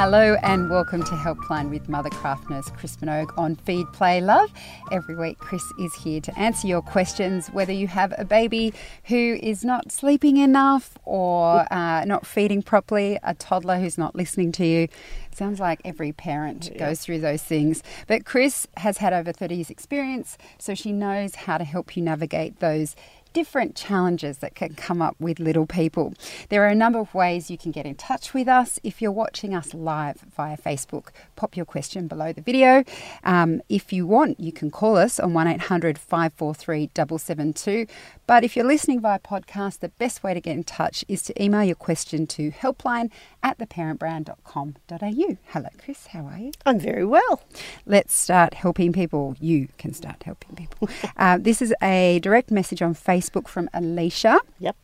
Hello and welcome to Helpline with Mothercraft nurse Chris Minogue on Feed Play Love. Every week, Chris is here to answer your questions, whether you have a baby who is not sleeping enough or uh, not feeding properly, a toddler who's not listening to you. It Sounds like every parent yeah. goes through those things. But Chris has had over 30 years' experience, so she knows how to help you navigate those different challenges that can come up with little people. There are a number of ways you can get in touch with us. If you're watching us live via Facebook, pop your question below the video. Um, if you want, you can call us on 1800 543 772. But if you're listening via podcast, the best way to get in touch is to email your question to helpline at theparentbrand.com.au. Hello, Chris. How are you? I'm very well. Let's start helping people. You can start helping people. uh, this is a direct message on Facebook from Alicia. Yep.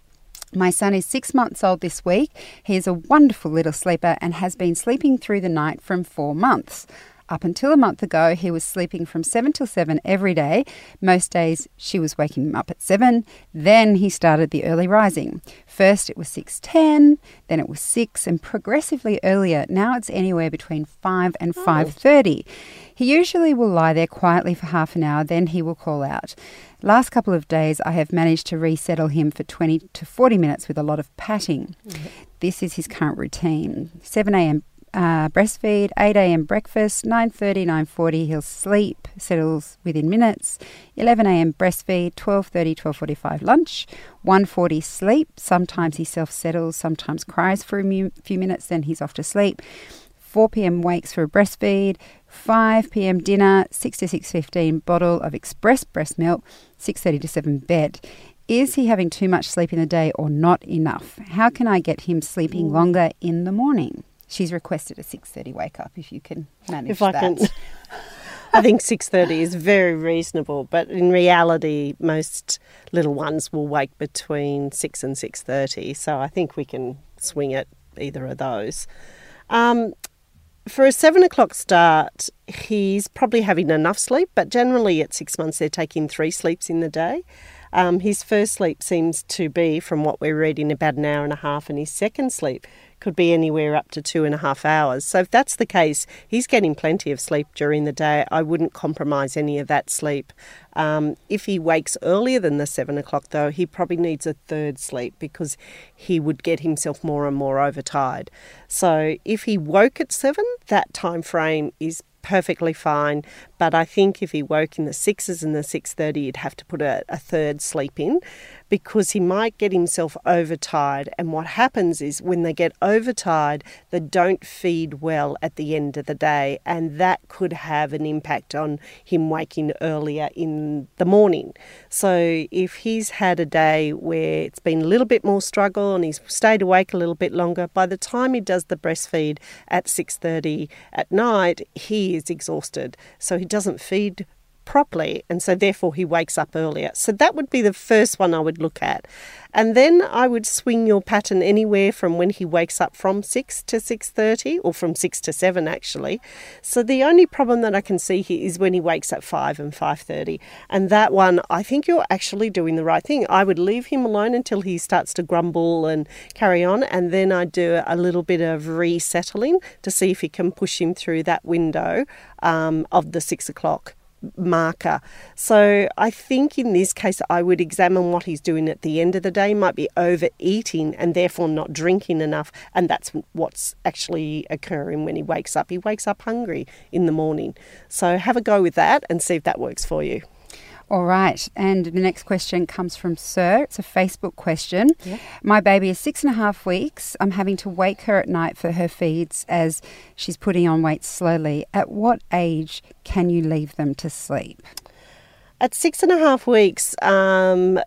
My son is six months old this week. He is a wonderful little sleeper and has been sleeping through the night from four months. Up until a month ago, he was sleeping from 7 till 7 every day. Most days she was waking him up at 7. Then he started the early rising. First it was 6:10, then it was 6 and progressively earlier. Now it's anywhere between 5 and 5:30. He usually will lie there quietly for half an hour, then he will call out. Last couple of days I have managed to resettle him for 20 to 40 minutes with a lot of patting. Mm-hmm. This is his current routine. 7 a.m uh, breastfeed, 8 a.m. breakfast, 9.30, 9.40 he'll sleep, settles within minutes, 11 a.m. breastfeed, 12.30, 12.45 lunch, 1.40 sleep, sometimes he self-settles, sometimes cries for a few minutes, then he's off to sleep, 4 p.m. wakes for a breastfeed, 5 p.m. dinner, 6 to 6.15 bottle of express breast milk, 6.30 to 7 bed. Is he having too much sleep in the day or not enough? How can I get him sleeping longer in the morning? She's requested a 6.30 wake up if you can manage if I that. Can. I think 6.30 is very reasonable, but in reality, most little ones will wake between 6 and 6.30, so I think we can swing it either of those. Um, for a seven o'clock start, he's probably having enough sleep, but generally at six months they're taking three sleeps in the day. Um, his first sleep seems to be, from what we're reading, about an hour and a half, and his second sleep could be anywhere up to two and a half hours. So if that's the case, he's getting plenty of sleep during the day. I wouldn't compromise any of that sleep. Um, if he wakes earlier than the seven o'clock, though, he probably needs a third sleep because he would get himself more and more overtired. So if he woke at seven, that time frame is perfectly fine. But I think if he woke in the sixes and the six thirty, you'd have to put a, a third sleep in, because he might get himself overtired. And what happens is when they get overtired, they don't feed well at the end of the day, and that could have an impact on him waking earlier in the morning. So if he's had a day where it's been a little bit more struggle and he's stayed awake a little bit longer, by the time he does the breastfeed at 6:30 at night, he is exhausted. So he doesn't feed properly, and so therefore he wakes up earlier. So that would be the first one I would look at. And then I would swing your pattern anywhere from when he wakes up from 6 to 6:30 or from 6 to 7 actually. So the only problem that I can see here is when he wakes at 5 and 5:30. And that one I think you're actually doing the right thing. I would leave him alone until he starts to grumble and carry on and then I do a little bit of resettling to see if he can push him through that window um, of the 6 o'clock marker. So I think in this case, I would examine what he's doing at the end of the day. He might be overeating and therefore not drinking enough, and that's what's actually occurring when he wakes up. He wakes up hungry in the morning. So have a go with that and see if that works for you. All right. And the next question comes from Sir. It's a Facebook question. My baby is six and a half weeks. I'm having to wake her at night for her feeds as she's putting on weight slowly. At what age can you leave them to sleep? At six and a half weeks, um,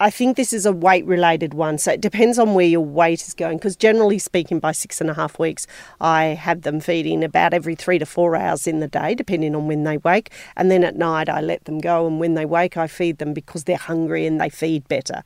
I think this is a weight related one. So it depends on where your weight is going. Because generally speaking, by six and a half weeks, I have them feeding about every three to four hours in the day, depending on when they wake. And then at night, I let them go. And when they wake, I feed them because they're hungry and they feed better.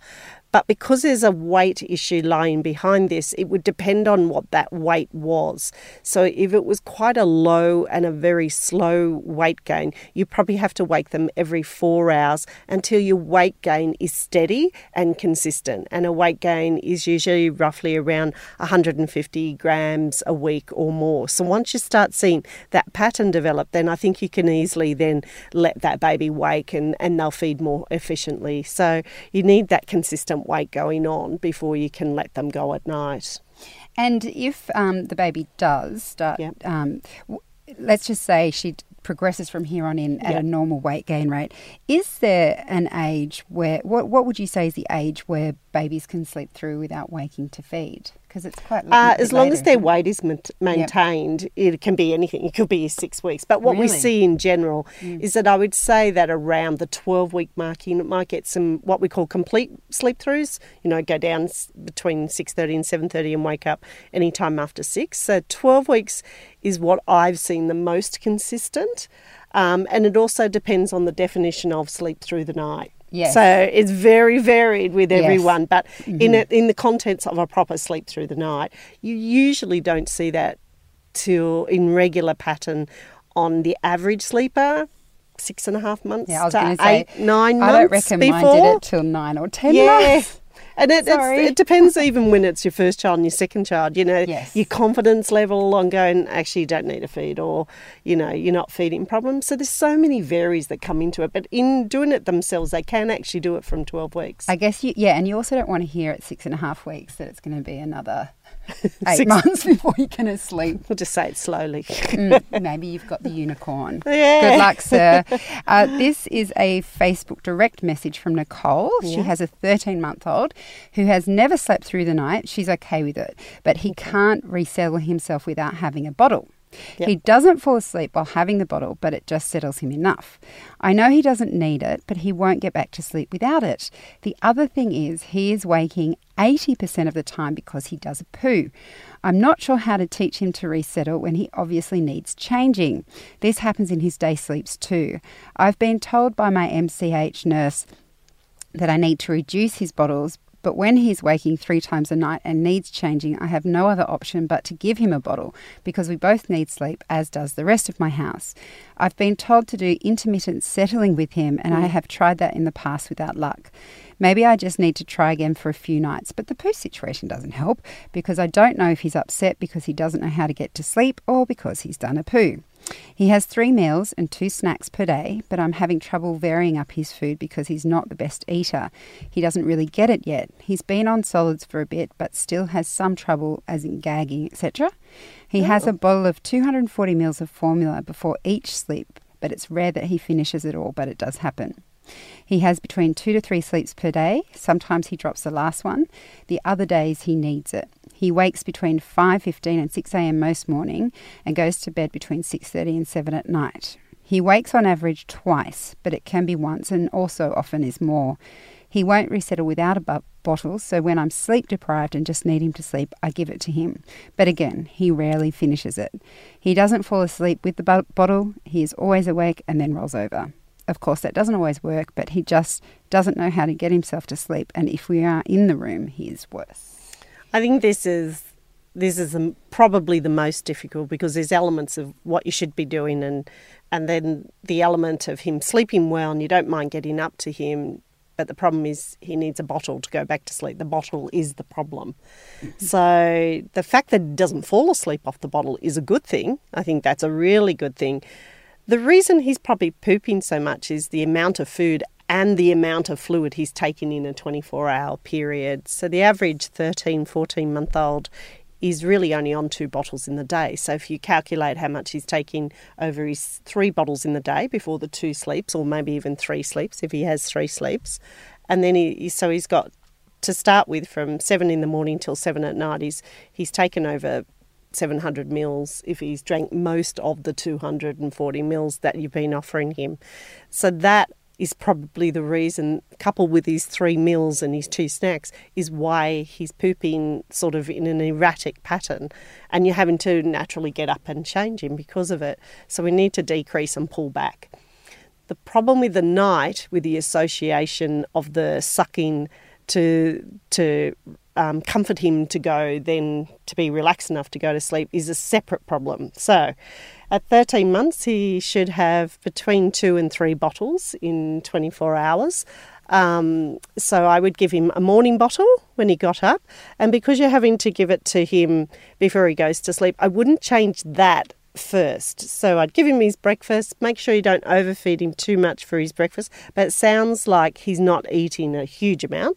But because there's a weight issue lying behind this, it would depend on what that weight was. So if it was quite a low and a very slow weight gain, you probably have to wake them every four hours until your weight gain is steady and consistent. And a weight gain is usually roughly around 150 grams a week or more. So once you start seeing that pattern develop, then I think you can easily then let that baby wake and, and they'll feed more efficiently. So you need that consistent weight going on before you can let them go at night. And if um, the baby does start, Yep. um, w- let's just say she progresses from here on in at Yep. a normal weight gain rate, is there an age where, what, what would you say is the age where babies can sleep through without waking to feed? Because it's quite Uh, as long as their weight is maint- maintained, it can be anything. It could be six weeks. But what we see in general is that I would say that around the 12 week mark, you might get some what we call complete sleep throughs. You know, go down between 6.30 and 7.30 and wake up any time after 6. So 12 weeks is what I've seen the most consistent. Um, and it also depends on the definition of sleep through the night. Yes. So it's very varied with Yes. everyone, but in mm-hmm. it, in the contents of a proper sleep through the night, you usually don't see that till in regular pattern on the average sleeper, six and a half months Yeah, I was to say, eight, nine I months don't reckon before. mine did it till nine or ten yeah. months. And it, it's, it depends even when it's your first child and your second child, you know, Yes. your confidence level on going, actually, you don't need a feed or, you know, you're not feeding problems. So there's so many varies that come into it. But in doing it themselves, they can actually do it from 12 weeks. I guess you, yeah, and you also don't want to hear at six and a half weeks that it's going to be another eight Six- months before you can sleep. We'll just say it slowly. Mm, maybe you've got the unicorn. Yeah. Good luck, sir. Uh, this is a Facebook direct message from Nicole. She has a 13 month old who has never slept through the night. She's okay with it, but he can't resettle himself without having a bottle. Yep. He doesn't fall asleep while having the bottle, but it just settles him enough. I know he doesn't need it, but he won't get back to sleep without it. The other thing is, he is waking 80% of the time because he does a poo. I'm not sure how to teach him to resettle when he obviously needs changing. This happens in his day sleeps too. I've been told by my MCH nurse that I need to reduce his bottles, but when he's waking three times a night and needs changing, I have no other option but to give him a bottle because we both need sleep, as does the rest of my house. I've been told to do intermittent settling with him, and I mm. have tried that in the past without luck. Maybe I just need to try again for a few nights, but the poo situation doesn't help because I don't know if he's upset because he doesn't know how to get to sleep or because he's done a poo. He has three meals and two snacks per day, but I'm having trouble varying up his food because he's not the best eater. He doesn't really get it yet. He's been on solids for a bit, but still has some trouble, as in gagging, etc. He has a oh. bottle of 240 mils of formula before each sleep, but it's rare that he finishes it all, but it does happen. He has between two to three sleeps per day. Sometimes he drops the last one. The other days he needs it. He wakes between 5:15 and 6 a.m. most morning and goes to bed between 6:30 and 7 at night. He wakes on average twice, but it can be once and also often is more. He won't resettle without a bu- bottle, so when I'm sleep deprived and just need him to sleep, I give it to him. But again, he rarely finishes it. He doesn't fall asleep with the bo- bottle, he is always awake and then rolls over. Of course, that doesn't always work, but he just doesn't know how to get himself to sleep, and if we are in the room, he is worse. I think this is this is the, probably the most difficult because there's elements of what you should be doing and and then the element of him sleeping well and you don't mind getting up to him but the problem is he needs a bottle to go back to sleep. The bottle is the problem. So the fact that he doesn't fall asleep off the bottle is a good thing. I think that's a really good thing. The reason he's probably pooping so much is the amount of food and the amount of fluid he's taking in a 24 hour period. So the average 13, 14 month old is really only on two bottles in the day. So if you calculate how much he's taking over his three bottles in the day before the two sleeps, or maybe even three sleeps if he has three sleeps, and then he so he's got to start with from seven in the morning till seven at night. He's he's taken over 700 mils if he's drank most of the 240 mils that you've been offering him. So that is probably the reason, coupled with his three meals and his two snacks, is why he's pooping sort of in an erratic pattern. And you're having to naturally get up and change him because of it. So we need to decrease and pull back. The problem with the night, with the association of the sucking to to um, comfort him to go, then to be relaxed enough to go to sleep is a separate problem. So, at 13 months, he should have between two and three bottles in 24 hours. Um, so I would give him a morning bottle when he got up, and because you're having to give it to him before he goes to sleep, I wouldn't change that first. So I'd give him his breakfast, make sure you don't overfeed him too much for his breakfast, but it sounds like he's not eating a huge amount,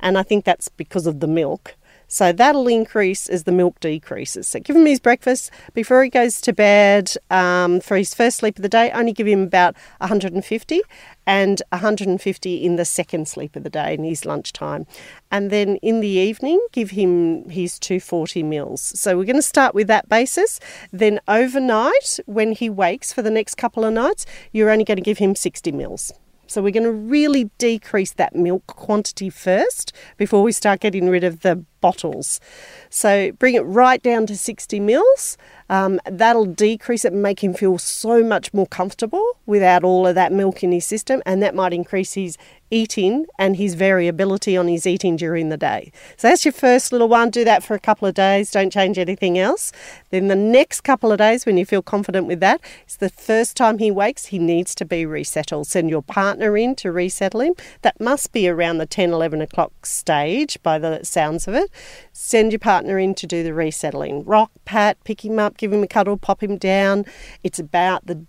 and I think that's because of the milk. So that'll increase as the milk decreases. So give him his breakfast before he goes to bed um, for his first sleep of the day. Only give him about 150 and 150 in the second sleep of the day in his lunchtime. And then in the evening, give him his 240 mils. So we're going to start with that basis. Then overnight, when he wakes for the next couple of nights, you're only going to give him 60 mils. So we're going to really decrease that milk quantity first before we start getting rid of the bottles. So bring it right down to 60 mils. Um, that'll decrease it and make him feel so much more comfortable without all of that milk in his system, and that might increase his eating and his variability on his eating during the day. So that's your first little one. Do that for a couple of days. Don't change anything else. Then the next couple of days, when you feel confident with that, it's the first time he wakes, he needs to be resettled. Send your partner in to resettle him. That must be around the 10, 11 o'clock stage by the sounds of it. Send your partner in to do the resettling. Rock, pat, pick him up, give him a cuddle, pop him down. It's about the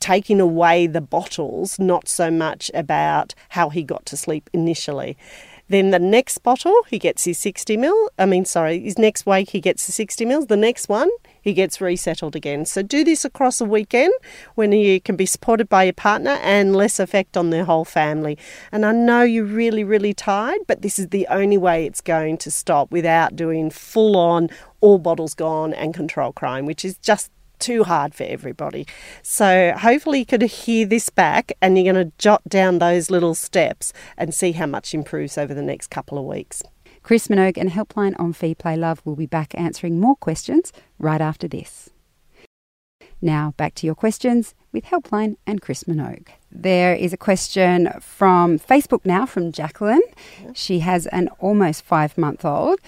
taking away the bottles, not so much about how he got to sleep initially. Then the next bottle, he gets his 60 mil. I mean, sorry, his next wake, he gets the 60 mils. The next one, he gets resettled again. So do this across a weekend when you can be supported by your partner and less effect on the whole family. And I know you're really, really tired, but this is the only way it's going to stop without doing full on, all bottles gone and control crying, which is just too hard for everybody. So hopefully you could hear this back and you're going to jot down those little steps and see how much improves over the next couple of weeks. Chris Minogue and Helpline on Feed Play Love will be back answering more questions right after this. Now back to your questions with Helpline and Chris Minogue. There is a question from Facebook now from Jacqueline. She has an almost five month old.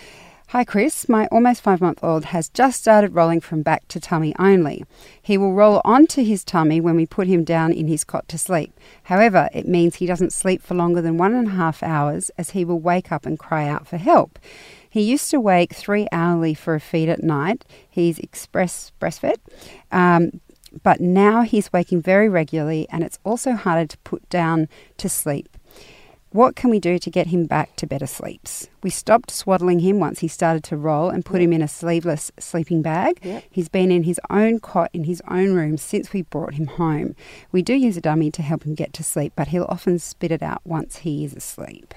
Hi, Chris. My almost five month old has just started rolling from back to tummy only. He will roll onto his tummy when we put him down in his cot to sleep. However, it means he doesn't sleep for longer than one and a half hours as he will wake up and cry out for help. He used to wake three hourly for a feed at night. He's express breastfed. Um, but now he's waking very regularly and it's also harder to put down to sleep. What can we do to get him back to better sleeps? We stopped swaddling him once he started to roll and put yep. him in a sleeveless sleeping bag. Yep. He's been in his own cot in his own room since we brought him home. We do use a dummy to help him get to sleep, but he'll often spit it out once he is asleep.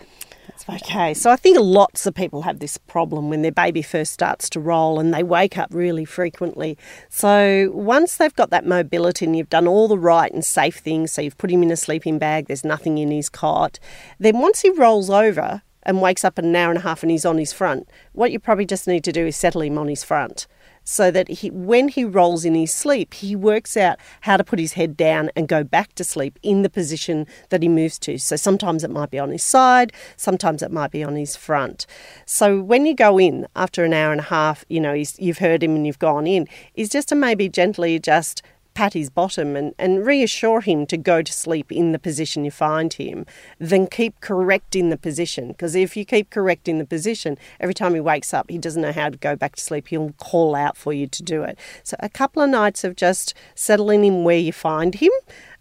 Okay, so I think lots of people have this problem when their baby first starts to roll and they wake up really frequently. So once they've got that mobility and you've done all the right and safe things, so you've put him in a sleeping bag, there's nothing in his cot, then once he rolls over and wakes up an hour and a half and he's on his front, what you probably just need to do is settle him on his front so that he, when he rolls in his sleep, he works out how to put his head down and go back to sleep in the position that he moves to. So sometimes it might be on his side, sometimes it might be on his front. So when you go in after an hour and a half, you know, you've heard him and you've gone in, is just to maybe gently adjust pat his bottom and, and reassure him to go to sleep in the position you find him, then keep correcting the position. Because if you keep correcting the position, every time he wakes up, he doesn't know how to go back to sleep. He'll call out for you to do it. So a couple of nights of just settling him where you find him.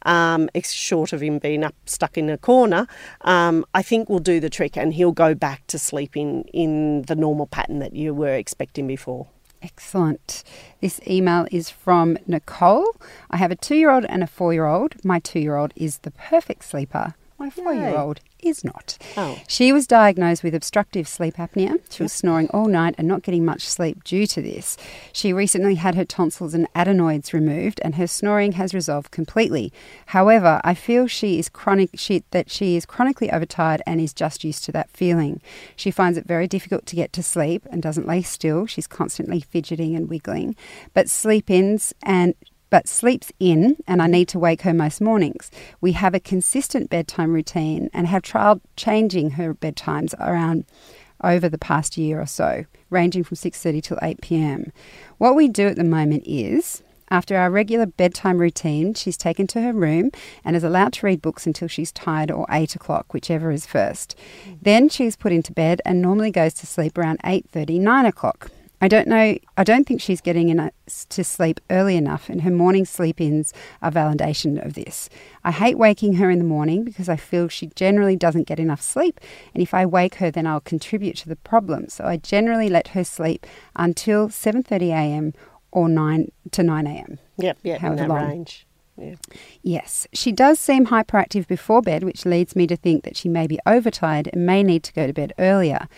Um, short of him being up stuck in a corner, um, I think will do the trick, and he'll go back to sleeping in the normal pattern that you were expecting before. Excellent. This email is from Nicole. I have a two year old and a four year old. My two year old is the perfect sleeper. My four year old is not. Oh. She was diagnosed with obstructive sleep apnea. She was snoring all night and not getting much sleep due to this. She recently had her tonsils and adenoids removed and her snoring has resolved completely. However, I feel she is chronic she, that she is chronically overtired and is just used to that feeling. She finds it very difficult to get to sleep and doesn't lay still. She's constantly fidgeting and wiggling. But sleep ins and but sleeps in, and I need to wake her most mornings. We have a consistent bedtime routine and have tried changing her bedtimes around over the past year or so, ranging from 6:30 till 8 p.m. What we do at the moment is after our regular bedtime routine, she's taken to her room and is allowed to read books until she's tired or 8 o'clock, whichever is first. Then she's put into bed and normally goes to sleep around 8.30, 9 o'clock. I don't know, I don't think she's getting enough to sleep early enough, and her morning sleep ins are validation of this. I hate waking her in the morning because I feel she generally doesn't get enough sleep, and if I wake her, then I'll contribute to the problem. So I generally let her sleep until 7:30 a.m. or 9 to 9 a.m. Yep, yep, in that long. range. Yeah. Yes, she does seem hyperactive before bed, which leads me to think that she may be overtired and may need to go to bed earlier.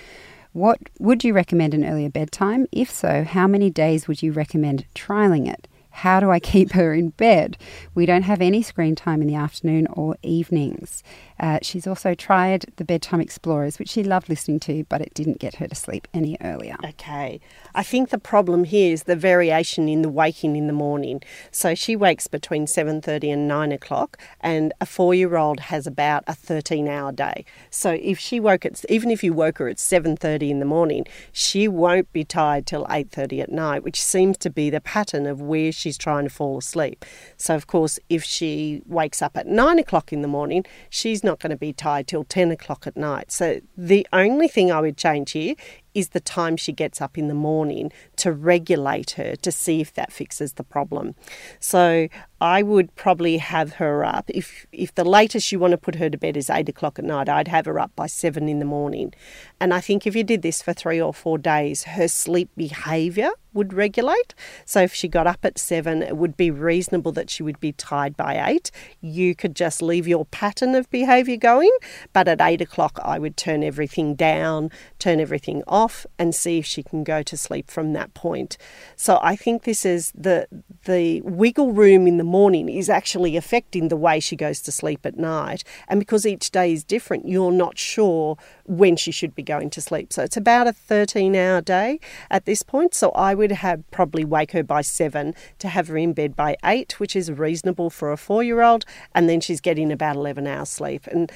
What would you recommend an earlier bedtime? If so, how many days would you recommend trialing it? How do I keep her in bed? We don't have any screen time in the afternoon or evenings. Uh, she's also tried the Bedtime Explorers, which she loved listening to, but it didn't get her to sleep any earlier. Okay. I think the problem here is the variation in the waking in the morning. So she wakes between 7.30 and 9 o'clock and a four-year-old has about a 13-hour day. So if she woke at, even if you woke her at 7.30 in the morning, she won't be tired till 8.30 at night, which seems to be the pattern of where she's trying to fall asleep. So of course, if she wakes up at 9 o'clock in the morning, she's not going to be tired till 10 o'clock at night. So the only thing I would change here is the time she gets up in the morning to regulate her to see if that fixes the problem. So I would probably have her up if if the latest you want to put her to bed is eight o'clock at night, I'd have her up by seven in the morning. And I think if you did this for three or four days, her sleep behaviour would regulate. So if she got up at seven, it would be reasonable that she would be tired by eight. You could just leave your pattern of behaviour going, but at eight o'clock, I would turn everything down, turn everything off, and see if she can go to sleep from that point. So I think this is the the wiggle room in the morning is actually affecting the way she goes to sleep at night. And because each day is different, you're not sure when she should be going to sleep. So it's about a 13 hour day at this point. So I would have probably wake her by seven to have her in bed by eight, which is reasonable for a four year old. And then she's getting about 11 hours sleep. And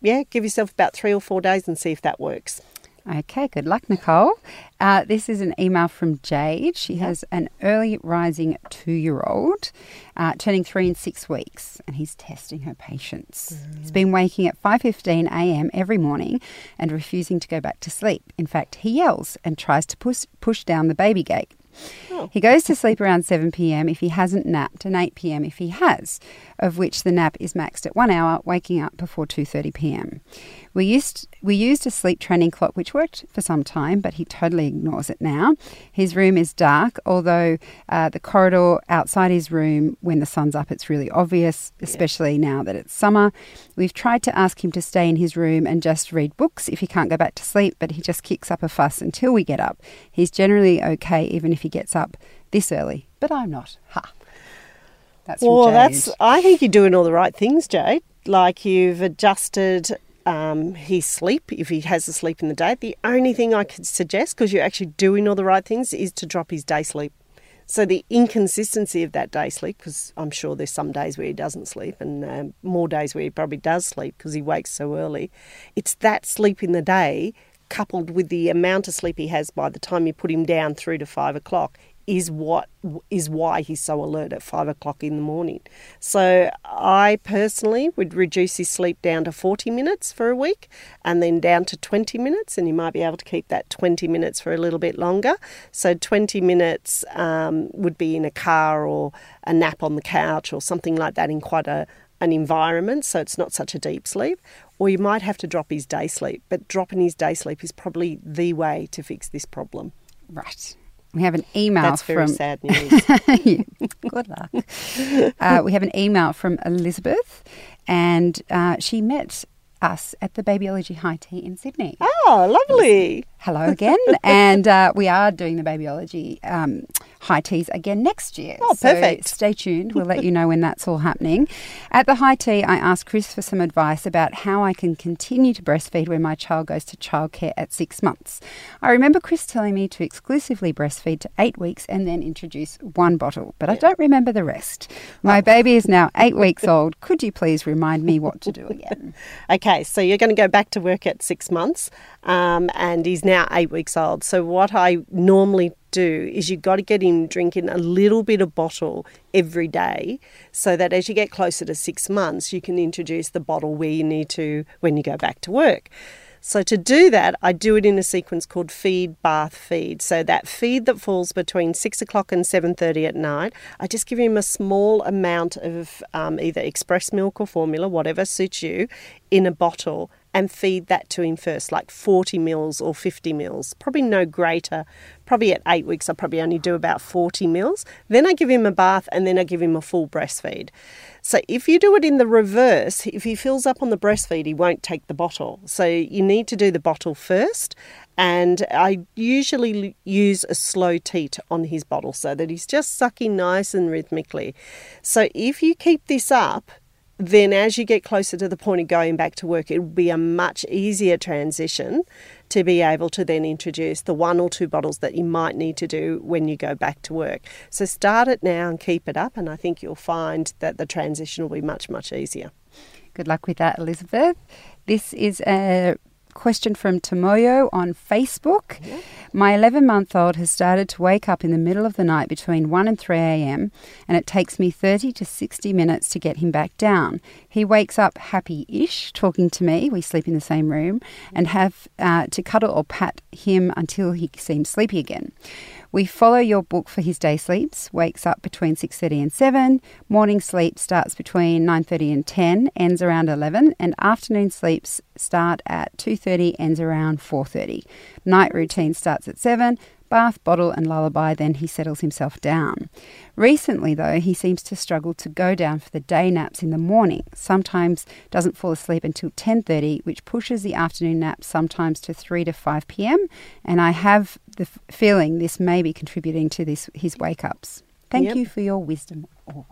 yeah, give yourself about three or four days and see if that works. Okay, good luck, Nicole. Uh, this is an email from Jade. She has an early rising two year old, uh, turning three in six weeks, and he's testing her patience. He's been waking at 5.15 a.m. every morning and refusing to go back to sleep. In fact, he yells and tries to push, push down the baby gate. He goes to sleep around 7 pm if he hasn't napped and 8 pm if he has, of which the nap is maxed at 1 hour, waking up before 2:30 pm. We used we used a sleep training clock which worked for some time, but he totally ignores it now. His room is dark, although uh, the corridor outside his room when the sun's up it's really obvious, especially now that it's summer. We've tried to ask him to stay in his room and just read books if he can't go back to sleep, but he just kicks up a fuss until we get up. He's generally okay even if he gets up this early, but I'm not. Ha. That's Well, that's. I think you're doing all the right things, Jade. Like you've adjusted um, his sleep if he has a sleep in the day. The only thing I could suggest, because you're actually doing all the right things, is to drop his day sleep. So the inconsistency of that day sleep, because I'm sure there's some days where he doesn't sleep and um, more days where he probably does sleep because he wakes so early. It's that sleep in the day coupled with the amount of sleep he has by the time you put him down through to five o'clock is what is why he's so alert at five o'clock in the morning. So I personally would reduce his sleep down to 40 minutes for a week and then down to 20 minutes, and you might be able to keep that 20 minutes for a little bit longer. So 20 minutes um, would be in a car or a nap on the couch or something like that in quite a an environment so it's not such a deep sleep or you might have to drop his day sleep but dropping his day sleep is probably the way to fix this problem right. We have an email that's very from sad news Yeah, Good luck. Uh, we have an email from Elizabeth, and uh, she met us at the Babyology High Tea in Sydney. oh lovely Hello again, and uh, we are doing the babyology um, high teas again next year. Oh, So perfect. stay tuned. We'll let you know when that's all happening. At the high tea, I asked Chris for some advice about how I can continue to breastfeed when my child goes to childcare at six months. I remember Chris telling me to exclusively breastfeed to eight weeks and then introduce one bottle, but I don't remember the rest. My Oh. baby is now eight weeks old. Could you please remind me what to do again? Okay, so you're going to go back to work at six months, um, and he's now eight weeks old. So what I normally do is you've got to get him drinking a little bit of bottle every day, so that as you get closer to six months, you can introduce the bottle where you need to when you go back to work. So to do that, I do it in a sequence called feed, bath, feed. So that feed that falls between six o'clock and seven thirty at night, I just give him a small amount of um, either express milk or formula, whatever suits you, in a bottle and feed that to him first, like 40 mils or 50 mils, probably no greater. Probably at eight weeks, I probably only do about 40 mils. Then I give him a bath and then I give him a full breastfeed. So if you do it in the reverse, if he fills up on the breastfeed, he won't take the bottle. So you need to do the bottle first. And I usually use a slow teat on his bottle so that he's just sucking nice and rhythmically. So if you keep this up, then as you get closer to the point of going back to work, it will be a much easier transition to be able to then introduce the one or two bottles that you might need to do when you go back to work. So start it now and keep it up, and I think you'll find that the transition will be much, much easier. Good luck with that, Elizabeth. This is a question from Tomoyo on Facebook. My 11 month old has started to wake up in the middle of the night between 1 and 3 a.m., and it takes me 30 to 60 minutes to get him back down. He wakes up happy ish, talking to me. We sleep in the same room, and have uh, to cuddle or pat him until he seems sleepy again. We follow your book for his day sleeps. Wakes up between 6:30 and 7. Morning sleep starts between 9:30 and 10, ends around 11, and afternoon sleeps start at 2:30, ends around 4:30. Night routine starts at 7. Bath, bottle, and lullaby, then he settles himself down. Recently, though, he seems to struggle to go down for the day naps in the morning. Sometimes doesn't fall asleep until 10:30, which pushes the afternoon naps sometimes to 3 to 5 p.m. And I have the f- feeling this may be contributing to this his wake ups. Thank Yep. you for your wisdom always.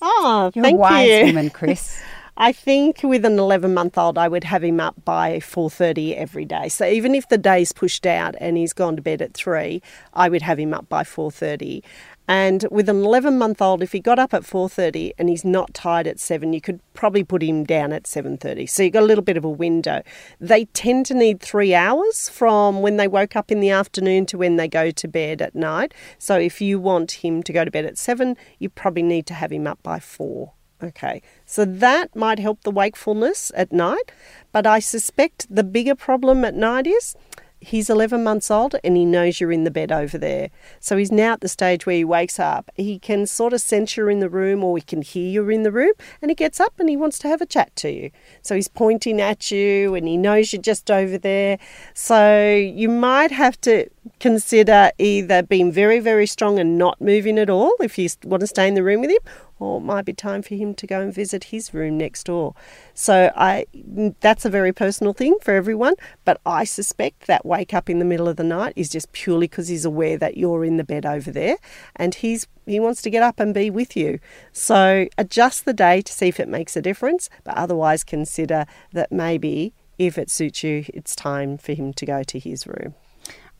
Oh, You're thank a wise you. woman, Chris. I think with an 11 month old, I would have him up by 4:30 every day. So even if the day's pushed out and he's gone to bed at three, I would have him up by 4:30. And with an 11 month old, if he got up at 4:30 and he's not tired at seven, you could probably put him down at 7:30. So you've got a little bit of a window. They tend to need three hours from when they woke up in the afternoon to when they go to bed at night. So if you want him to go to bed at seven, you probably need to have him up by four. Okay, so that might help the wakefulness at night, but I suspect the bigger problem at night is he's 11 months old and he knows you're in the bed over there. So he's now at the stage where he wakes up. He can sort of sense you're in the room or he can hear you're in the room and he gets up and he wants to have a chat to you. So he's pointing at you and he knows you're just over there. So you might have to consider either being very, very strong and not moving at all if you want to stay in the room with him, or it might be time for him to go and visit his room next door. So I that's a very personal thing for everyone, but I suspect that wake up in the middle of the night is just purely because he's aware that you're in the bed over there and he's he wants to get up and be with you. So adjust the day to see if it makes a difference, but otherwise consider that maybe if it suits you, it's time for him to go to his room.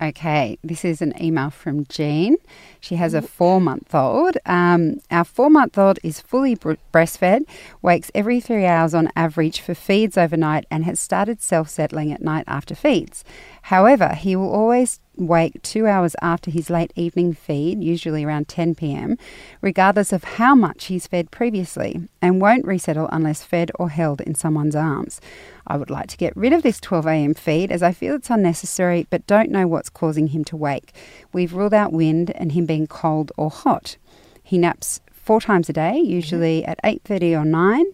Okay, this is an email from Jean. She has a four month old. Um, our four month old is fully br- breastfed, wakes every three hours on average for feeds overnight, and has started self settling at night after feeds. However, he will always wake two hours after his late evening feed, usually around 10 pm, regardless of how much he's fed previously, and won't resettle unless fed or held in someone's arms. I would like to get rid of this 12 am feed as I feel it's unnecessary, but don't know what's causing him to wake. We've ruled out wind and him being cold or hot. He naps four times a day, mm-hmm. usually at 8:30 or 9.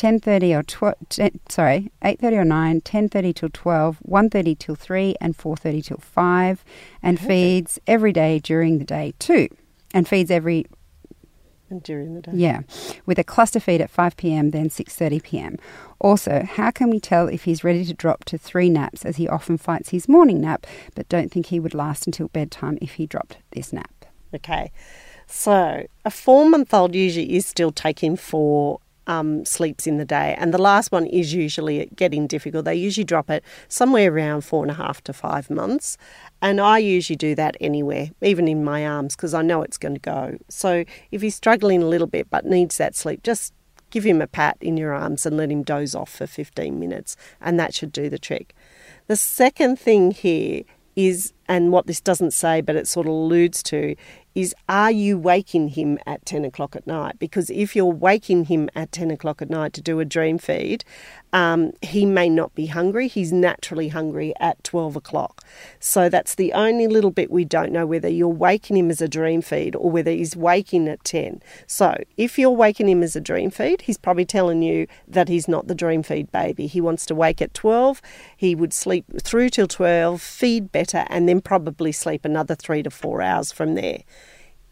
10:30 or 12 10, sorry 8:30 or 9 10:30 till 12 1:30 till 3 and 4:30 till 5 and feeds every day during the day too and feeds every And during the day. Yeah, with a cluster feed at 5 p.m. then 6:30 p.m. Also, how can we tell if he's ready to drop to 3 naps as he often fights his morning nap but don't think he would last until bedtime if he dropped this nap? Okay. So a four month old usually is still taking four um, sleeps in the day, and the last one is usually getting difficult. They usually drop it somewhere around four and a half to five months, and I usually do that anywhere, even in my arms, because I know it's going to go. So if he's struggling a little bit but needs that sleep, just give him a pat in your arms and let him doze off for 15 minutes, and that should do the trick. The second thing here is, and what this doesn't say but it sort of alludes to, is are you waking him at 10 o'clock at night? Because if you're waking him at 10 o'clock at night to do a dream feed, um, he may not be hungry. He's naturally hungry at 12 o'clock. So that's the only little bit we don't know whether you're waking him as a dream feed or whether he's waking at 10. So if you're waking him as a dream feed, he's probably telling you that he's not the dream feed baby. He wants to wake at 12. He would sleep through till 12, feed better, and then probably sleep another three to four hours from there.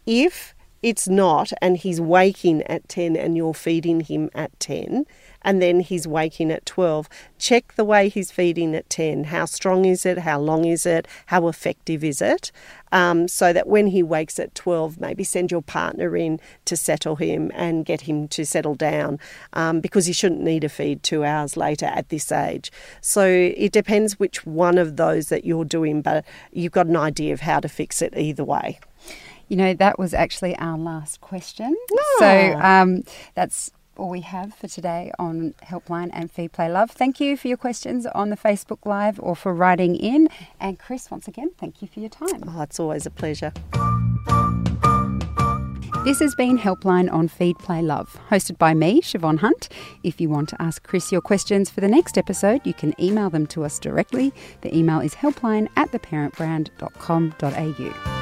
If it's not, and he's waking at 10 and you're feeding him at 10, and then he's waking at 12. Check the way he's feeding at 10. How strong is it? How long is it? How effective is it? Um, so that when he wakes at 12, maybe send your partner in to settle him and get him to settle down um, because he shouldn't need a feed two hours later at this age. So it depends which one of those that you're doing, but you've got an idea of how to fix it either way. You know, that was actually our last question. So um, that's all we have for today on Helpline and Feed Play Love. Thank you for your questions on the Facebook Live or for writing in. And Chris, once again, thank you for your time. Oh, it's always a pleasure. This has been Helpline on Feed Play Love, hosted by me, Siobhan Hunt. If you want to ask Chris your questions for the next episode, you can email them to us directly. The email is helpline at theparentbrand.com.au.